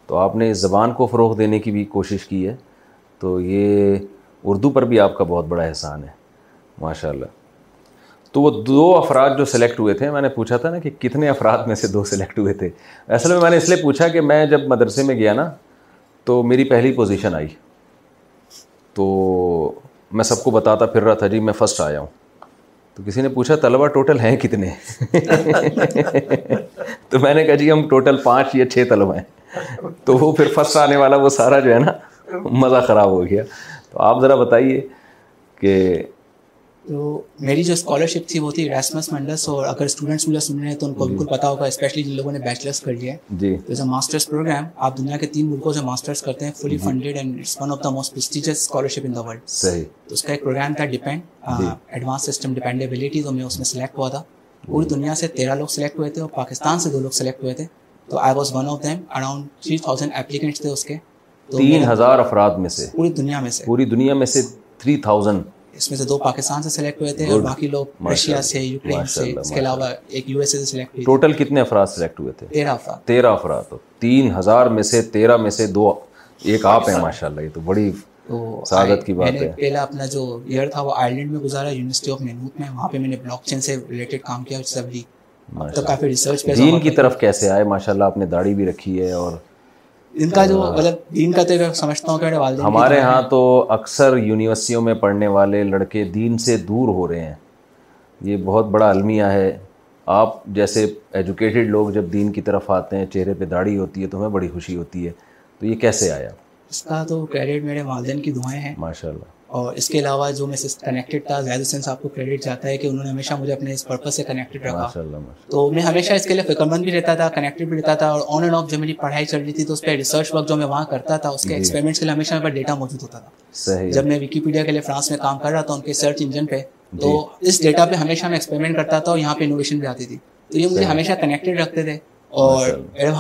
تو آپ نے زبان کو فروغ دینے کی بھی کوشش کی ہے تو یہ اردو پر بھی آپ کا بہت بڑا احسان ہے ماشاء اللہ تو وہ دو افراد جو سلیکٹ ہوئے تھے میں نے پوچھا تھا نا کہ کتنے افراد میں سے دو سلیکٹ ہوئے تھے اصل میں میں نے اس لیے پوچھا کہ میں جب مدرسے میں گیا نا تو میری پہلی پوزیشن آئی تو میں سب کو بتاتا پھر رہا تھا جی میں فسٹ آیا ہوں تو کسی نے پوچھا طلبا ٹوٹل ہیں کتنے (laughs) تو میں نے کہا جی ہم ٹوٹل پانچ یا چھ طلبہ ہیں تو وہ پھر فسٹ آنے والا وہ سارا جو ہے نا مزہ خراب ہو گیا تو آپ ذرا بتائیے کہ
تو میری جو اسکالرشپ تھی وہ تھی ریسمس منڈس اور اگر اسٹوڈنٹس مجھے سن رہے ہیں تو ان کو بالکل جی۔ پتا ہوگا اسپیشلی جن لوگوں نے بیچلرس کر لیا ہے جی ایز اے ماسٹرس پروگرام آپ دنیا کے تین ملکوں سے ماسٹرس کرتے ہیں fully funded and it's one of the most prestigious scholarship in the world تو اس کا ایک پروگرام تھا ڈیپینڈ ایڈوانس سسٹم ڈیپینڈیبلٹی تو میں اس میں سلیکٹ ہوا تھا پوری دنیا سے تیرہ لوگ سلیکٹ ہوئے تھے اور پاکستان سے دو لوگ سلیکٹ ہوئے تھے تو I was one of them around three thousand applicants تھے اس کے
تین ہزار افراد میں سے
پوری دنیا میں سے
پوری دنیا میں سے تھری تھاؤزینڈ
اس میں سے دو پاکستان سے سلیکٹ ہوئے تھے اور باقی لوگ رشیا سے یوکرین سے اس کے علاوہ ایک یو ایس اے سے سلیکٹ ہوئے
ٹوٹل کتنے افراد سلیکٹ ہوئے تھے
تیرہ افراد
تیرہ افراد تین ہزار میں سے تیرہ میں سے دو ایک آپ ہیں ماشاء اللہ یہ تو بڑی سعادت کی بات ہے
پہلا اپنا جو ایئر تھا وہ آئرلینڈ میں گزارا یونیورسٹی آف مینوت میں وہاں پہ میں نے بلاک چین سے ریلیٹڈ کام کیا سب لی تو کافی ریسرچ
دین کی طرف کیسے آئے ماشاء اللہ آپ نے داڑھی بھی رکھی ہے اور
ان کا جو مطلب دین کا تو سمجھتا ہوں کہ
ہمارے ہاں تو اکثر یونیورسٹیوں میں پڑھنے والے لڑکے دین سے دور ہو رہے ہیں یہ بہت بڑا المیہ ہے آپ جیسے ایجوکیٹڈ لوگ جب دین کی طرف آتے ہیں چہرے پہ داڑھی ہوتی ہے تو ہمیں بڑی خوشی ہوتی ہے تو یہ کیسے آیا
اس کا تو کریڈٹ میرے والدین کی دعائیں ہیں
ماشاء اللہ
اور اس کے علاوہ جو میں کنیکٹڈ تھا زید حسین آپ کو کریڈٹ جاتا ہے کہ انہوں نے ہمیشہ مجھے اپنے اس پرپز سے کنیکٹڈ رکھا تو میں ہمیشہ اس کے لیے فکر مند بھی رہتا تھا کنیکٹڈ بھی رہتا تھا اور آن اینڈ آف جو میری پڑھائی چل رہی تھی تو اس پہ ریسرچ ورک جو میں وہاں کرتا تھا اس کے ایکسپیریمنٹس جی۔ کے لیے ہمیشہ میرے پاس ڈیٹا موجود ہوتا تھا جب میں وکیپیڈیا کے لیے فرانس میں کام کر رہا تھا ان کے سرچ انجن پہ جی۔ تو اس ڈیٹا پہ ہمیشہ میں ایکسپیریمنٹ کرتا تھا اور یہاں پہ انوویشن بھی آتی تھی تو یہ مجھے ہمیشہ کنیکٹڈ رکھتے تھے اور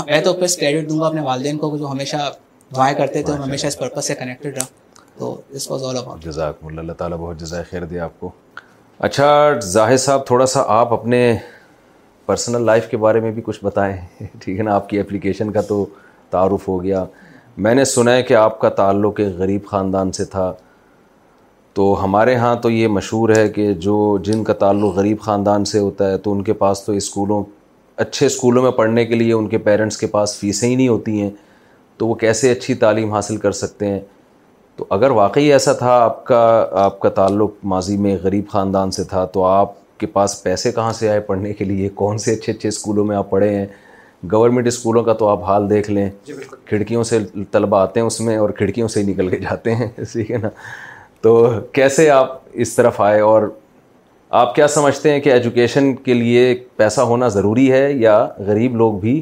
میں تو پس کریڈٹ دوں گا اپنے والدین کو جو ہمیشہ دعائیں کرتے تھے ہمیشہ اس پرپز سے کنیکٹڈ رہا تو اس وز
جزاکم اللہ تعالیٰ بہت جزائے خیر دیا آپ کو اچھا ظاہر صاحب تھوڑا سا آپ اپنے پرسنل لائف کے بارے میں بھی کچھ بتائیں (laughs) ٹھیک ہے نا آپ کی اپلیکیشن کا تو تعارف ہو گیا میں نے سنا ہے کہ آپ کا تعلق ایک غریب خاندان سے تھا تو ہمارے ہاں تو یہ مشہور ہے کہ جو جن کا تعلق غریب خاندان سے ہوتا ہے تو ان کے پاس تو اسکولوں اچھے اسکولوں میں پڑھنے کے لیے ان کے پیرنٹس کے پاس فیسیں ہی نہیں ہوتی ہیں تو وہ کیسے اچھی تعلیم حاصل کر سکتے ہیں تو اگر واقعی ایسا تھا آپ کا آپ کا تعلق ماضی میں غریب خاندان سے تھا تو آپ کے پاس پیسے کہاں سے آئے پڑھنے کے لیے کون سے اچھے اچھے اسکولوں میں آپ پڑھے ہیں گورنمنٹ اسکولوں کا تو آپ حال دیکھ لیں جی، کھڑکیوں سے طلبہ آتے ہیں اس میں اور کھڑکیوں سے ہی نکل کے جاتے ہیں (laughs) ٹھیک ہے نا تو کیسے آپ اس طرف آئے اور آپ کیا سمجھتے ہیں کہ ایجوکیشن کے لیے پیسہ ہونا ضروری ہے یا غریب لوگ بھی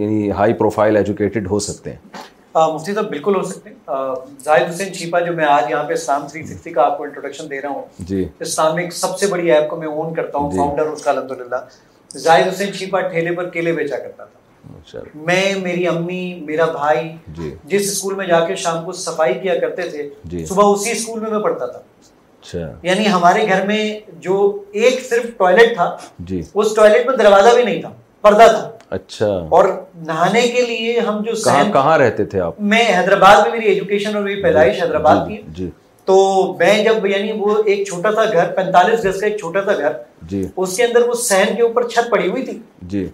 یعنی ہائی پروفائل ایجوکیٹڈ ہو سکتے ہیں
مفتی صاحب بالکل ہو سکتے ہیں زاہد حسین چیپا جو میں آج یہاں پہ اسلام 360 کا آپ کو انٹروڈکشن دے رہا ہوں
جی۔
اسلام میں ایک سب سے بڑی ایپ کو میں اون کرتا ہوں فاؤنڈر جی۔ اس کا الحمد للہ زاہد حسین چیپا ٹھیلے پر کیلے بیچا کرتا تھا میں میری امی میرا بھائی جی۔ جس اسکول میں جا کے شام کو صفائی کیا کرتے تھے صبح اسی اسکول میں میں پڑھتا تھا اچھا۔ یعنی ہمارے گھر میں جو ایک صرف ٹوائلٹ تھا اس ٹوائلٹ میں دروازہ بھی نہیں تھا پردہ تھا
اچھا
اور نہانے کے لیے ہم جو
کہاں کہاں رہتے تھے آپ
میں حیدرآباد میں میری ایجوکیشن اور میری پیدائش جی، حیدرآباد جی، کی
جی
تو میں جب یعنی وہ ایک چھوٹا سا گھر پینتالیس گز کا ایک چھوٹا سا گھر
جی
اس کے اندر وہ سہن کے اوپر چھت پڑی ہوئی تھی
جی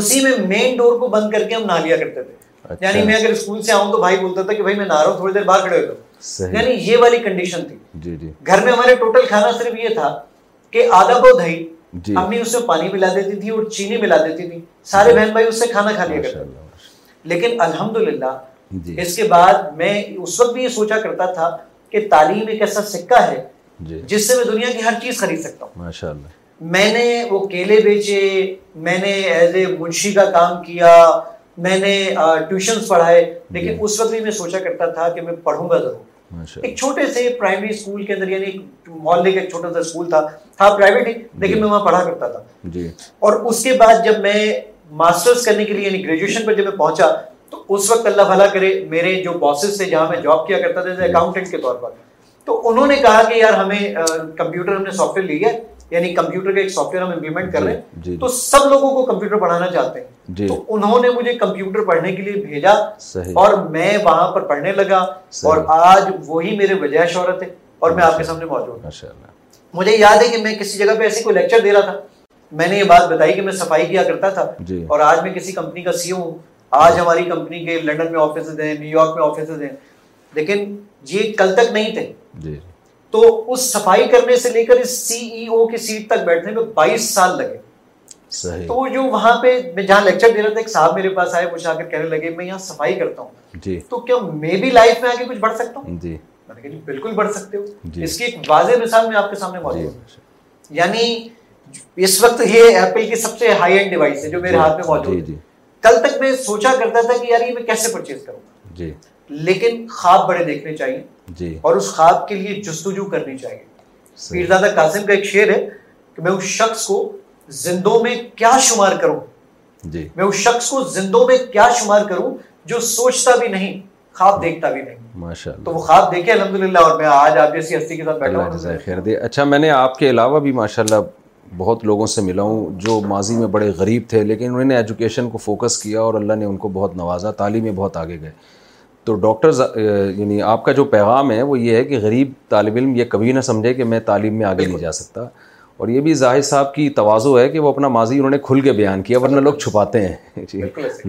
اسی میں مین ڈور کو بند کر کے ہم نہا لیا کرتے تھے اچھا۔ یعنی میں اگر اسکول سے آؤں تو بھائی بولتا تھا کہ بھائی میں نہ رہا ہوں تھوڑی دیر باہر کھڑے ہوئے یعنی یہ والی کنڈیشن تھی
جی جی
گھر میں ہمارے ٹوٹل کھانا صرف یہ تھا کہ آدھا بہت دہی جی۔ امی اس میں پانی ملا دیتی تھی اور چینی ملا دیتی تھی سارے بہن بھائی اس سے کھانا کھا لیا کرتے لیکن الحمدللہ جی۔ اس کے بعد میں اس وقت بھی یہ سوچا کرتا تھا کہ تعلیم ایک ایسا سکہ ہے جی۔ جس سے میں دنیا کی ہر چیز خرید سکتا ہوں میں نے وہ کیلے بیچے میں نے ایز اے منشی کا کام کیا میں نے ٹیوشن پڑھائے لیکن اس وقت بھی میں سوچا کرتا تھا کہ میں پڑھوں گا ضرور ایک چھوٹے سے پرائمری کے اندر یعنی محلے چھوٹا سا اسکول تھا تھا پرائیویٹ جی۔ لیکن میں وہاں پڑھا کرتا تھا
جی۔
اور اس کے بعد جب میں ماسٹرز کرنے کے لیے یعنی گریجویشن پر جب میں پہنچا تو اس وقت اللہ بھلا کرے میرے جو باسز تھے جہاں میں جاب کیا کرتا تھا اکاؤنٹنٹ جی۔ کے طور پر تو انہوں نے کہا کہ یار ہمیں کمپیوٹر ہم نے سافٹ ویئر لیا ہے یعنی کمپیوٹر کا ایک سافٹ ویئر ہم امپلیمنٹ کر جی، رہے ہیں جی۔ تو سب لوگوں کو کمپیوٹر پڑھانا چاہتے ہیں جی۔ تو انہوں نے مجھے کمپیوٹر پڑھنے کے لیے بھیجا اور میں وہاں پر پڑھنے لگا اور آج وہی میرے وجہ شہرت ہے اور میں آپ کے سامنے موجود ہوں مجھے یاد ہے کہ میں کسی جگہ پہ ایسے کوئی لیکچر دے رہا تھا میں نے یہ بات بتائی کہ میں صفائی کیا کرتا تھا اور آج میں کسی کمپنی کا سی ہوں آج ہماری کمپنی کے لنڈن میں آفیسز ہیں نیو یارک میں آفیسز ہیں لیکن یہ کل تک نہیں تھے تو اس صفائی کرنے سے لے کر اس سی ای او کی سیٹ تک بیٹھنے میں بائیس سال لگے صحیح. تو جو وہاں پہ میں جہاں لیکچر دے رہا تھا ایک صاحب میرے پاس آئے مجھے آ کر کہنے لگے میں یہاں صفائی کرتا ہوں
جی.
تو کیا میں بھی لائف میں آگے کچھ بڑھ سکتا ہوں
جی
جی بالکل بڑھ سکتے ہو جی. اس کی ایک واضح مثال میں آپ کے سامنے موجود ہوں جی۔ یعنی اس وقت یہ ایپل کی سب سے ہائی اینڈ ڈیوائس ہے جو میرے جی۔ ہاتھ میں موجود جی، ہے کل تک میں سوچا کرتا تھا کہ یار یہ میں کیسے پرچیز کروں گا لیکن خواب بڑے دیکھنے چاہیے
جی
اور اس خواب کے لیے جستجو کرنی چاہیے پیرزادہ قاسم کا ایک شعر ہے کہ میں اس شخص کو زندوں میں کیا شمار کروں
جی
میں اس شخص کو زندوں میں کیا شمار کروں جو سوچتا بھی نہیں خواب دیکھتا بھی نہیں
ماشاءاللہ
تو وہ خواب دیکھے الحمدللہ اور میں آج آپ جیسی ہستی کے ساتھ بیٹھا ہوں اللہ
خیر دے اچھا میں نے آپ کے علاوہ بھی ماشاءاللہ بہت لوگوں سے ملا ہوں جو ماضی میں بڑے غریب تھے لیکن انہوں نے ایجوکیشن کو فوکس کیا اور اللہ نے ان کو بہت نوازا تعلیم میں بہت آگے گئے تو ڈاکٹر یعنی آپ کا جو پیغام ہے وہ یہ ہے کہ غریب طالب علم یہ کبھی نہ سمجھے کہ میں تعلیم میں آگے نہیں جا سکتا اور یہ بھی ظاہر صاحب کی توازو ہے کہ وہ اپنا ماضی انہوں نے کھل کے بیان کیا ورنہ لوگ چھپاتے ہیں (laughs) جی،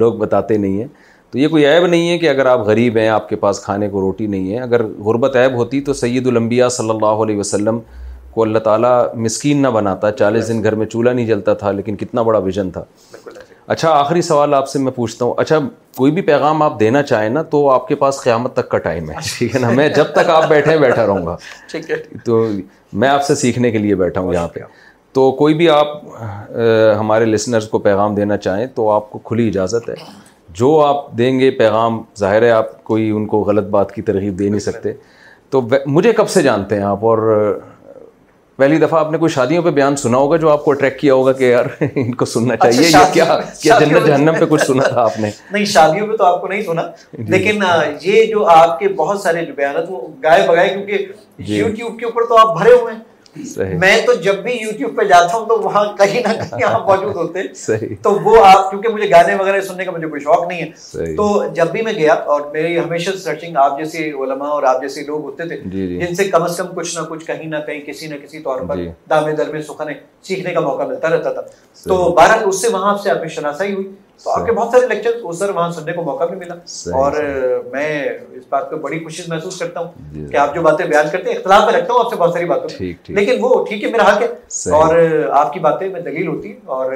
لوگ بتاتے نہیں ہیں تو یہ کوئی عیب نہیں ہے کہ اگر آپ غریب ہیں آپ کے پاس کھانے کو روٹی نہیں ہے اگر غربت عیب ہوتی تو سید الانبیاء صلی اللہ علیہ وسلم کو اللہ تعالیٰ مسکین نہ بناتا چالیس دن گھر میں چولہا نہیں جلتا تھا لیکن کتنا بڑا ویژن تھا اچھا آخری سوال آپ سے میں پوچھتا ہوں اچھا کوئی بھی پیغام آپ دینا چاہیں نا تو آپ کے پاس قیامت تک کا ٹائم ہے اچھا۔ ٹھیک ہے نا میں جب تک آپ بیٹھے بیٹھا رہوں گا ٹھیک ہے تو میں آپ سے سیکھنے کے لیے بیٹھا ہوں یہاں پہ تو کوئی بھی آپ ہمارے لسنرز کو پیغام دینا چاہیں تو آپ کو کھلی اجازت ہے جو آپ دیں گے پیغام ظاہر ہے آپ کوئی ان کو غلط بات کی ترغیب دے نہیں سکتے تو مجھے کب سے جانتے ہیں آپ اور پہلی دفعہ آپ نے کوئی شادیوں پہ بیان سنا ہوگا جو آپ کو اٹریک کیا ہوگا کہ یار ان کو سننا
اچھا،
چاہیے کیا کیا جنت جہنم پہ کچھ سنا تھا آپ نے
نہیں شادیوں پہ تو آپ کو نہیں سنا
جی۔
لیکن یہ جو آپ کے بہت سارے بیانات وہ گائے بگائے کیونکہ
جی۔
یوٹیوب کے اوپر تو آپ بھرے ہوئے ہیں میں تو جب بھی یوٹیوب پہ جاتا ہوں تو وہاں کہیں نہ کہیں موجود ہوتے تو وہ آپ کیونکہ مجھے گانے وغیرہ سننے کا مجھے کوئی شوق نہیں ہے تو جب بھی میں گیا اور میری ہمیشہ سرچنگ آپ جیسے علماء اور آپ جیسے لوگ ہوتے تھے
جی، جی۔
جن سے کم از کم کچھ نہ کچھ کہیں نہ کہیں کسی نہ کسی طور پر
جی۔
دامے درمے سکھنے سیکھنے کا موقع ملتا رہتا تھا تو بہرحال اس سے وہاں آپ سے آپ کی شناسائی ہوئی تو آپ کے بہت سارے لیکچر تو سر وہاں سننے کو موقع بھی ملا اور میں اس بات پہ بڑی خوشی محسوس کرتا ہوں
جی.
کہ آپ جو باتیں بیان کرتے ہیں اختلاف میں رکھتا ہوں آپ سے بہت ساری باتوں لیکن وہ ٹھیک ہے میرا حق ہے اور آپ کی باتیں میں دلیل ہوتی ہیں اور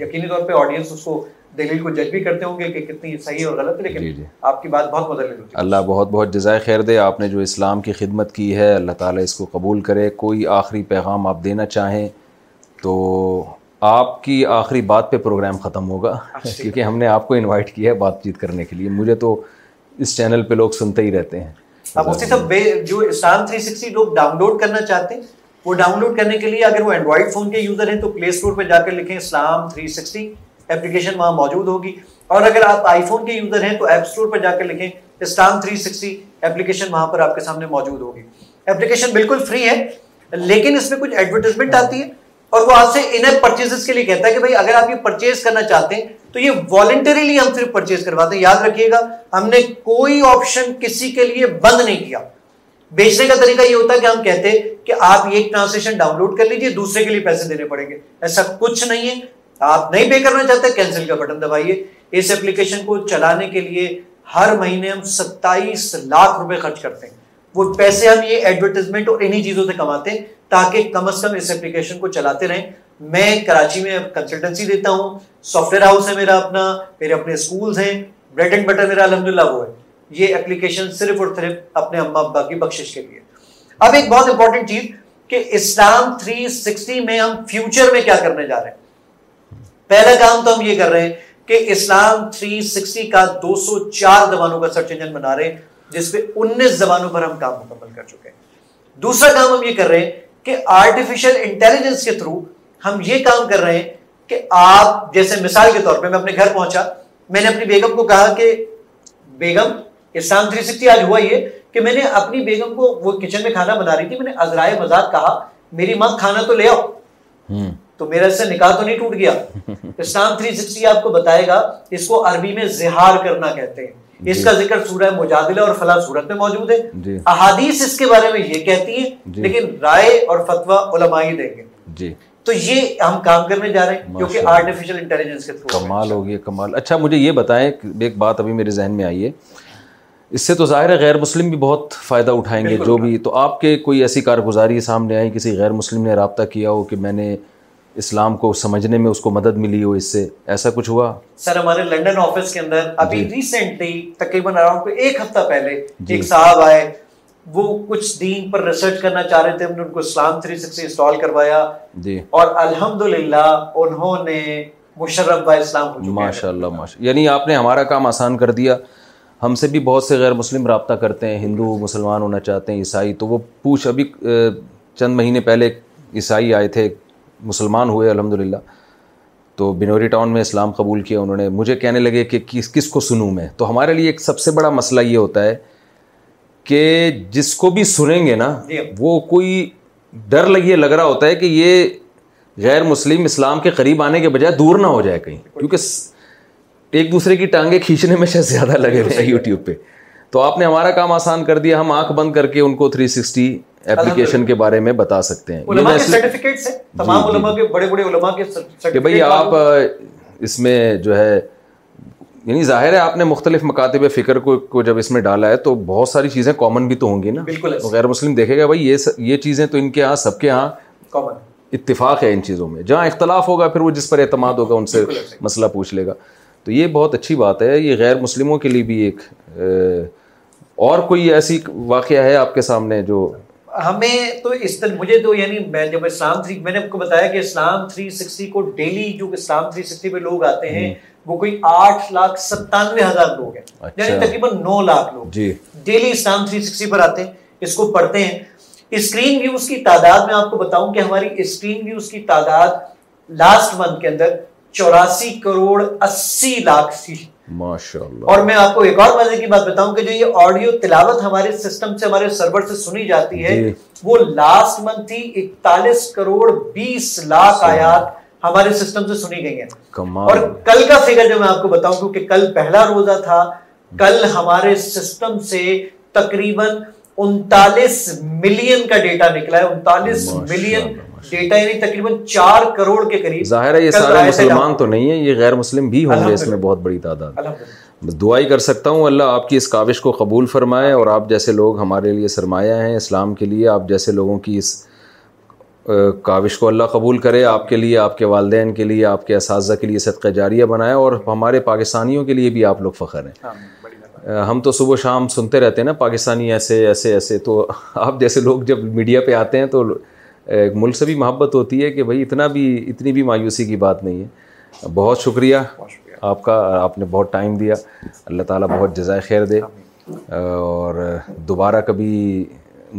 یقینی طور پہ آڈینس اس کو دلیل کو جج بھی کرتے ہوں گے کہ کتنی صحیح اور غلط ہے لیکن
جی، جی.
آپ کی بات بہت مدد ہوتی
اللہ بہت بہت جزائے خیر دے آپ نے جو اسلام کی خدمت کی ہے اللہ تعالیٰ اس کو قبول کرے کوئی آخری پیغام آپ دینا چاہیں تو آپ کی آخری بات پہ پروگرام ختم ہوگا ہاں، جی۔ کیونکہ ہم نے آپ کو انوائٹ کیا ہے بات چیت کرنے کے لیے مجھے تو اس چینل پہ لوگ سنتے ہی رہتے ہیں
اب اسی سب جو اسلام 360 لوگ ڈاؤن لوڈ کرنا چاہتے ہیں وہ ڈاؤن لوڈ کرنے کے لیے اگر وہ اینڈرائڈ فون کے یوزر ہیں تو پلے اسٹور پہ جا کر لکھیں اسلام 360 اپلیکیشن وہاں موجود ہوگی اور اگر آپ آئی فون کے یوزر ہیں تو ایپ اسٹور پہ جا کر لکھیں اسلام 360 اپلیکیشن وہاں پر آپ کے سامنے موجود ہوگی اپلیکیشن بالکل فری ہے لیکن اس میں کچھ ایڈورٹیزمنٹ آتی ہے اور وہ آپ سے انہیں پرچیز کے لیے کہتا ہے کہ بھائی اگر آپ یہ پرچیز کرنا چاہتے ہیں تو یہ والنٹریلی ہم صرف پرچیز کرواتے ہیں یاد رکھیے گا ہم نے کوئی آپشن کسی کے لیے بند نہیں کیا بیچنے کا طریقہ یہ ہوتا ہے کہ ہم کہتے ہیں کہ آپ ایک ٹرانسلیشن ڈاؤن لوڈ کر لیجئے دوسرے کے لیے پیسے دینے پڑیں گے ایسا کچھ نہیں ہے آپ نہیں پے کرنا چاہتے کینسل کا بٹن دبائیے اس اپلیکیشن کو چلانے کے لیے ہر مہینے ہم ستائیس لاکھ روپے خرچ کرتے ہیں وہ پیسے ہم یہ ایڈورٹیزمنٹ اور انہی چیزوں سے کماتے ہیں تاکہ کم از کم اس اپلیکیشن کو چلاتے رہیں میں کراچی میں کنسلٹنسی دیتا ہوں سافٹ ویئر ہاؤس ہے میرا اپنا میرے اپنے اسکولز ہیں بریڈ اینڈ بٹر میرا الحمد للہ وہ ہے یہ اپلیکیشن صرف اور صرف اپنے اما ابا کی بخشش کے لیے اب ایک بہت امپورٹنٹ چیز کہ اسلام 360 میں ہم فیوچر میں کیا کرنے جا رہے ہیں پہلا کام تو ہم یہ کر رہے ہیں کہ اسلام 360 کا دو سو چار زبانوں کا سرچ انجن بنا رہے ہیں جس پہ انیس زبانوں پر ہم کام مکمل کر چکے ہیں دوسرا کام ہم یہ کر رہے ہیں کہ آرٹیفیشل انٹیلیجنس کے تھرو ہم یہ کام کر رہے ہیں کہ آپ جیسے مثال کے طور پہ میں اپنے گھر پہنچا میں نے اپنی بیگم کو کہا کہ بیگم اسلام تھری سکسٹی آج ہوا یہ کہ میں نے اپنی بیگم کو وہ کچن میں کھانا بنا رہی تھی میں نے ازرائے مزاق کہا میری ماں کھانا تو لے آؤ تو میرا اس سے نکاح تو نہیں ٹوٹ گیا (laughs) اسلام تھری سکسٹی آپ کو بتائے گا اس کو عربی میں زہار کرنا کہتے ہیں اس جی۔ کا ذکر سورہ مجادلہ اور فلاں صورت میں موجود ہے
جی۔
احادیث اس کے بارے میں یہ کہتی ہیں
جی۔
لیکن رائے اور فتویٰ علماء ہی دیں گے
جی
تو یہ ہم کام کرنے جا رہے ہیں کیونکہ آرٹیفیشل انٹیلیجنس کے تھرو
کمال ہوگی گیا کمال اچھا مجھے یہ بتائیں ایک بات ابھی میرے ذہن میں آئی ہے اس سے تو ظاہر ہے غیر مسلم بھی بہت فائدہ اٹھائیں گے جو بھی تو آپ کے کوئی ایسی کارگزاری سامنے آئی کسی غیر مسلم نے رابطہ کیا ہو کہ میں نے اسلام کو سمجھنے میں اس کو مدد ملی ہو اس سے ایسا کچھ ہوا
سر ہمارے لنڈن آفس کے اندر
جی۔
ابھی ریسنٹلی تقریباً آرام کو ایک ہفتہ پہلے جی۔ ایک صاحب آئے وہ کچھ دین پر ریسرچ کرنا چاہ رہے تھے ہم نے ان کو اسلام تھری سکسٹی انسٹال کروایا
جی
اور الحمد انہوں نے مشرف با اسلام
ماشاء اللہ ماشاء یعنی آپ نے ہمارا کام آسان کر دیا ہم سے بھی بہت سے غیر مسلم رابطہ کرتے ہیں ہندو مسلمان ہونا چاہتے ہیں عیسائی تو وہ پوچھ ابھی چند مہینے پہلے عیسائی آئے تھے مسلمان ہوئے الحمد للہ تو بنوری ٹاؤن میں اسلام قبول کیا انہوں نے مجھے کہنے لگے کہ کس کس کو سنوں میں تو ہمارے لیے ایک سب سے بڑا مسئلہ یہ ہوتا ہے کہ جس کو بھی سنیں گے نا جی۔ وہ کوئی ڈر لگی لگ رہا ہوتا ہے کہ یہ غیر مسلم اسلام کے قریب آنے کے بجائے دور نہ ہو جائے کہیں کیونکہ ایک دوسرے کی ٹانگیں کھینچنے میں شاید زیادہ لگے ہوئے ہیں یوٹیوب پہ تو آپ نے ہمارا کام آسان کر دیا ہم آنکھ بند کر کے ان کو تھری سکسٹی اپلیکیشن کے بارے میں بتا سکتے ہیں
جی، تمام جی. علماء علماء کے کے
بڑے بڑے آپ اس میں جو ہے یعنی ظاہر ہے آپ نے مختلف مکاتب فکر کو کو جب اس میں ڈالا ہے تو بہت ساری چیزیں کامن بھی تو ہوں گی نا
بالکل
غیر مسلم دیکھے گا بھائی یہ یہ چیزیں تو ان کے ہاں سب کے ہاں
کامن
اتفاق ہے ان چیزوں میں جہاں اختلاف ہوگا پھر وہ جس پر اعتماد ہوگا ان سے مسئلہ پوچھ لے گا تو یہ بہت اچھی بات ہے یہ غیر مسلموں کے لیے بھی ایک اور کوئی ایسی واقعہ ہے آپ کے سامنے جو
ہمیں تو اس طرح مجھے تو یعنی میں جب اسلام تھری میں نے آپ کو بتایا کہ اسلام تھری سکسٹی کو ڈیلی جو اسلام تھری سکسٹی پہ لوگ آتے ہیں وہ کوئی آٹھ لاکھ ستانوے ہزار لوگ ہیں اچھا۔ یعنی تقریباً نو لاکھ لوگ ڈیلی جی۔ اسلام تھری سکسٹی پر آتے ہیں اس کو پڑھتے ہیں اسکرین ویوز کی تعداد میں آپ کو بتاؤں کہ ہماری اسکرین ویوز کی تعداد لاسٹ منتھ کے اندر چوراسی کروڑ اسی لاکھ تھی
ماشاءاللہ
اور میں آپ کو ایک اور مزے کی بات بتاؤں کہ جو یہ آڈیو تلاوت ہمارے سسٹم سے ہمارے سرور سے سنی جاتی ہے
جی۔
وہ لاسٹ منتھ تھی اکتالیس کروڑ بیس لاکھ آیات ہمارے سسٹم سے سنی گئی ہیں اور کل کا فگر جو میں آپ کو بتاؤں کیونکہ کل پہلا روزہ تھا کل ہمارے سسٹم سے تقریباً انتالیس ملین کا ڈیٹا نکلا ہے انتالیس ملین ڈیٹا یعنی تقریباً چار کروڑ کے قریب
ظاہر ہے یہ سارے مسلمان تو نہیں ہیں یہ غیر مسلم بھی ہوں گے اس میں بہت بڑی تعداد کر سکتا ہوں اللہ آپ کی اس کاوش کو قبول فرمائے اور آپ جیسے لوگ ہمارے لیے سرمایہ ہیں اسلام کے لیے آپ جیسے لوگوں کی اس کاوش کو اللہ قبول کرے آپ کے لیے آپ کے والدین کے لیے آپ کے اساتذہ کے لیے صدقہ جاریہ بنائے اور ہمارے پاکستانیوں کے لیے بھی آپ لوگ فخر ہیں ہاں، ہم تو صبح شام سنتے رہتے ہیں نا پاکستانی ایسے ایسے ایسے تو آپ جیسے لوگ جب میڈیا پہ آتے ہیں تو ایک ملک سے بھی محبت ہوتی ہے کہ بھائی اتنا بھی اتنی بھی مایوسی کی بات نہیں ہے بہت شکریہ آپ کا آپ نے بہت ٹائم دیا اللہ تعالیٰ بہت جزائے خیر دے اور دوبارہ کبھی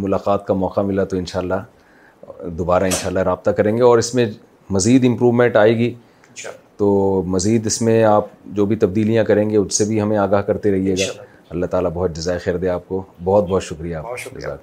ملاقات کا موقع ملا تو انشاءاللہ دوبارہ انشاءاللہ رابطہ کریں گے اور اس میں مزید امپرومنٹ آئے گی تو مزید اس میں آپ جو بھی تبدیلیاں کریں گے اس سے بھی ہمیں آگاہ کرتے رہیے گا اللہ تعالیٰ بہت جزائے خیر دے آپ کو بہت بہت شکریہ آپ کو شکریہ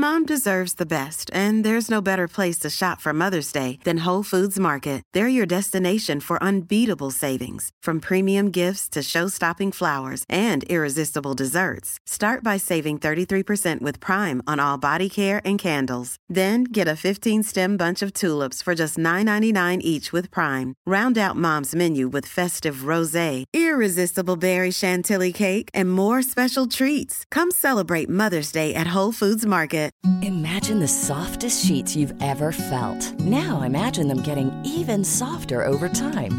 Mom deserves the best, and there's no better place to shop for Mother's Day than Whole Foods Market. They're your destination for unbeatable savings, from premium gifts to show-stopping flowers and irresistible desserts. Start by saving 33% with Prime on all body care and candles. Then get a 15-stem bunch of tulips for just $9.99 each with Prime. Round out Mom's menu with festive rosé, irresistible berry chantilly cake, and more special treats. Come celebrate Mother's Day at Whole Foods Market.
Imagine the softest sheets you've ever felt. Now imagine them getting even softer over time.